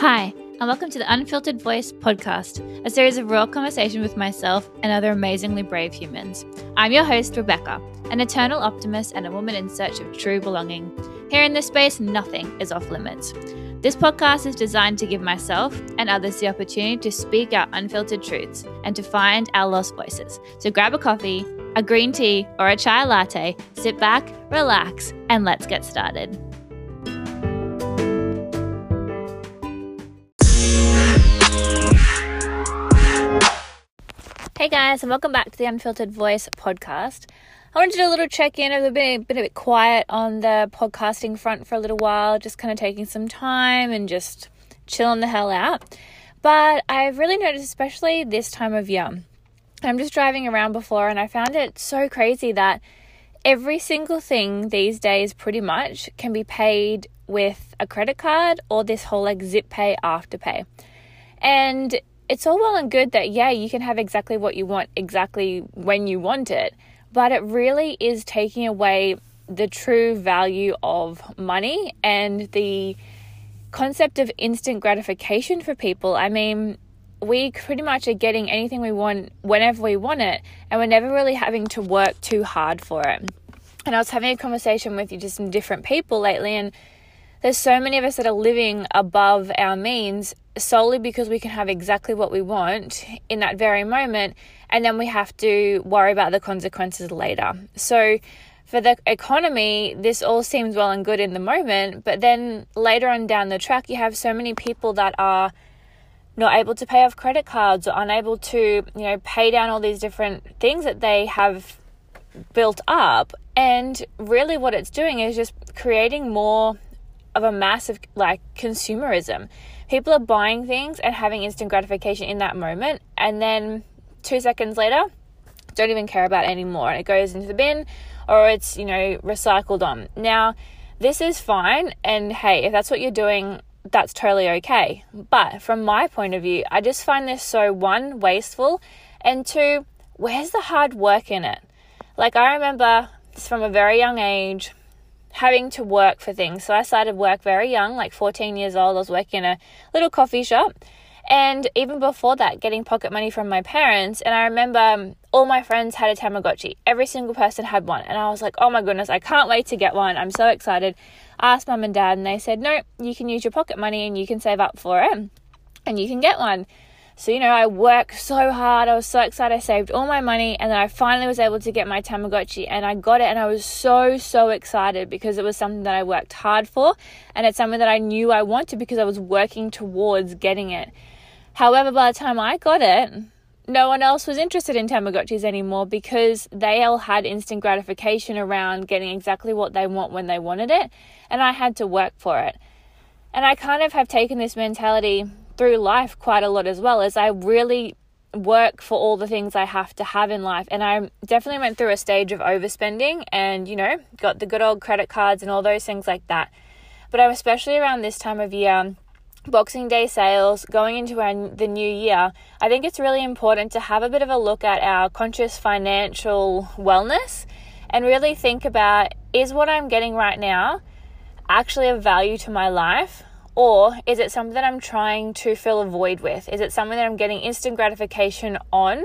Hi, and welcome to the Unfiltered Voice podcast, a series of raw conversation with myself and other amazingly brave humans. I'm your host, Rebecca, an eternal optimist and a woman in search of true belonging. Here in this space, nothing is off limits. This podcast is designed to give myself and others the opportunity to speak our unfiltered truths and to find our lost voices. So grab a coffee, a green tea, or a chai latte, sit back, relax, and let's get started. Guys, and welcome back to the Unfiltered Voice podcast. I wanted to do a little check in. I've been, been a bit quiet on the podcasting front for a little while, just kind of taking some time and just chilling the hell out. But I've really noticed, especially this time of year, I'm just driving around before and I found it so crazy that every single thing these days pretty much can be paid with a credit card or this whole like zip pay afterpay. And it's all well and good that, yeah, you can have exactly what you want exactly when you want it, but it really is taking away the true value of money and the concept of instant gratification for people. I mean, we pretty much are getting anything we want whenever we want it, and we're never really having to work too hard for it. And I was having a conversation with you just some different people lately, and there's so many of us that are living above our means solely because we can have exactly what we want in that very moment and then we have to worry about the consequences later. So for the economy, this all seems well and good in the moment, but then later on down the track, you have so many people that are not able to pay off credit cards or unable to, you know, pay down all these different things that they have built up. And really, what it's doing is just creating more of a massive like consumerism. People are buying things and having instant gratification in that moment, and then two seconds later, don't even care about it anymore. And it goes into the bin or it's, you know, recycled on. Now, this is fine. And hey, if that's what you're doing, that's totally okay. But from my point of view, I just find this so one, wasteful, and two, where's the hard work in it? Like, I remember from a very young age having to work for things. So I started work very young, like 14 years old. I was working in a little coffee shop. And even before that, getting pocket money from my parents. And I remember um, all my friends had a Tamagotchi. Every single person had one. And I was like, oh my goodness, I can't wait to get one. I'm so excited. I asked mum and dad, and they said, no, you can use your pocket money and you can save up for it and you can get one. So, you know, I worked so hard. I was so excited. I saved all my money and then I finally was able to get my Tamagotchi and I got it and I was so, so excited because it was something that I worked hard for and it's something that I knew I wanted because I was working towards getting it. However, by the time I got it, no one else was interested in Tamagotchis anymore because they all had instant gratification around getting exactly what they want when they wanted it, and I had to work for it. And I kind of have taken this mentality through life quite a lot as well as I really work for all the things I have to have in life. And I definitely went through a stage of overspending and, you know, got the good old credit cards and all those things like that. But I'm especially around this time of year, Boxing Day sales, going into our, the new year, I think it's really important to have a bit of a look at our conscious financial wellness and really think about is what I'm getting right now actually of value to my life? Or is it something that I'm trying to fill a void with? Is it something that I'm getting instant gratification on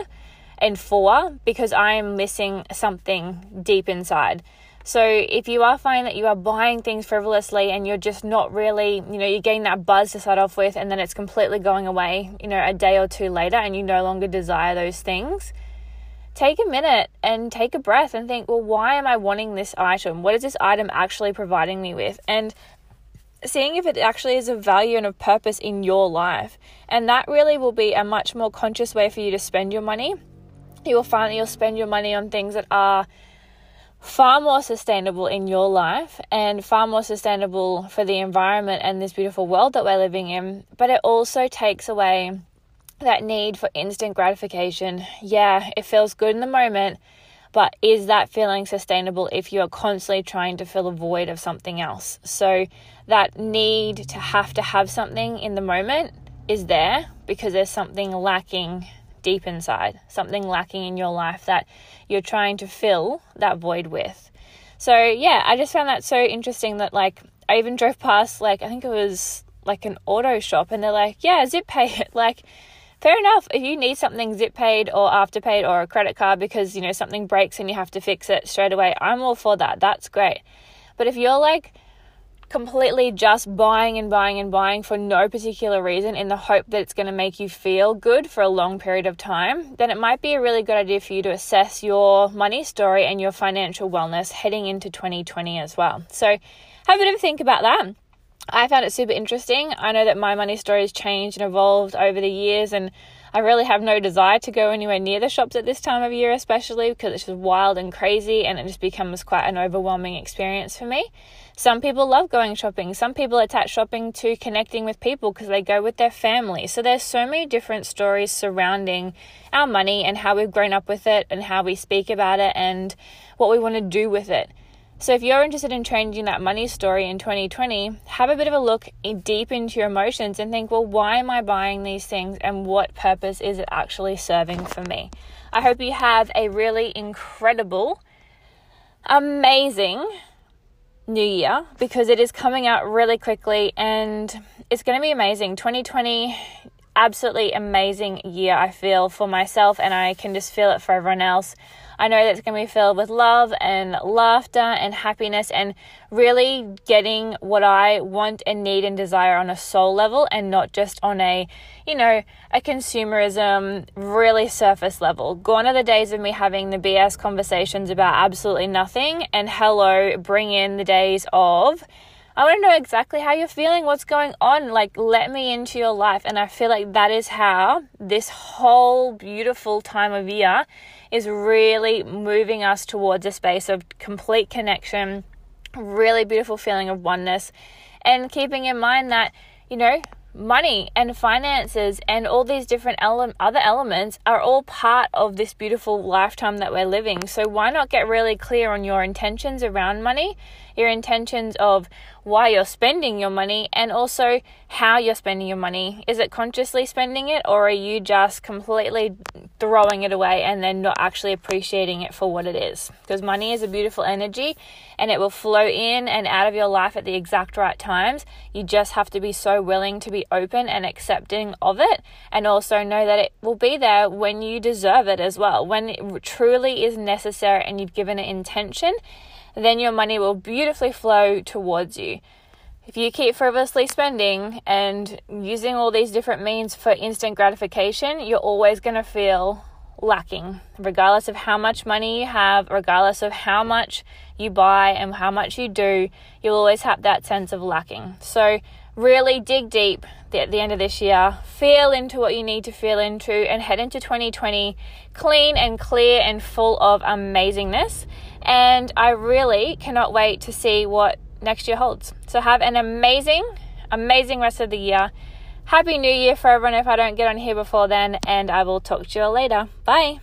and for because I am missing something deep inside? So if you are finding that you are buying things frivolously and you're just not really, you know, you're getting that buzz to start off with and then it's completely going away, you know, a day or two later and you no longer desire those things, take a minute and take a breath and think, well, why am I wanting this item? What is this item actually providing me with? And seeing if it actually is a value and a purpose in your life. And that really will be a much more conscious way for you to spend your money. You will find that you'll spend your money on things that are far more sustainable in your life and far more sustainable for the environment and this beautiful world that we're living in. But it also takes away that need for instant gratification. Yeah, it feels good in the moment, but is that feeling sustainable if you're constantly trying to fill a void of something else? So, that need to have to have something in the moment is there because there's something lacking deep inside, something lacking in your life that you're trying to fill that void with. So, yeah, I just found that so interesting that, like, I even drove past, like, I think it was like an auto shop and they're like, yeah, zip pay it. Like, fair enough. If you need something zip paid or afterpaid or a credit card because, you know, something breaks and you have to fix it straight away, I'm all for that. That's great. But if you're like completely just buying and buying and buying for no particular reason in the hope that it's going to make you feel good for a long period of time, then it might be a really good idea for you to assess your money story and your financial wellness heading into 2020 as well. So, have a bit of a think about that. I found it super interesting. I know that my money story has changed and evolved over the years, and I really have no desire to go anywhere near the shops at this time of year, especially because it's just wild and crazy and it just becomes quite an overwhelming experience for me. Some people love going shopping. Some people attach shopping to connecting with people because they go with their family. So there's so many different stories surrounding our money and how we've grown up with it and how we speak about it and what we want to do with it. So, if you're interested in changing that money story in 2020, have a bit of a look deep into your emotions and think, well, why am I buying these things and what purpose is it actually serving for me? I hope you have a really incredible, amazing new year because it is coming out really quickly and it's going to be amazing. 2020 absolutely amazing year I feel for myself and I can just feel it for everyone else. I know that it's going to be filled with love and laughter and happiness and really getting what I want and need and desire on a soul level and not just on a, you know, a consumerism, really surface level. Gone are the days of me having the BS conversations about absolutely nothing and hello, bring in the days of I want to know exactly how you're feeling, what's going on. Like, let me into your life. And I feel like that is how this whole beautiful time of year is really moving us towards a space of complete connection, really beautiful feeling of oneness, and keeping in mind that, you know, money and finances and all these different ele- other elements are all part of this beautiful lifetime that we're living. So, why not get really clear on your intentions around money, your intentions of why you're spending your money, and also how you're spending your money? Is it consciously spending it, or are you just completely throwing it away and then not actually appreciating it for what it is? Because money is a beautiful energy and it will flow in and out of your life at the exact right times. You just have to be so willing to be open and accepting of it, and also know that it will be there when you deserve it as well. When it truly is necessary and you've given it intention, then your money will beautifully flow towards you. If you keep frivolously spending and using all these different means for instant gratification, you're always going to feel lacking, regardless of how much money you have, regardless of how much you buy and how much you do, you'll always have that sense of lacking. So, really dig deep at the end of this year, feel into what you need to feel into, and head into 2020 clean and clear and full of amazingness. And I really cannot wait to see what next year holds. So have an amazing, amazing rest of the year. Happy New Year for everyone if I don't get on here before then, and I will talk to you all later. Bye.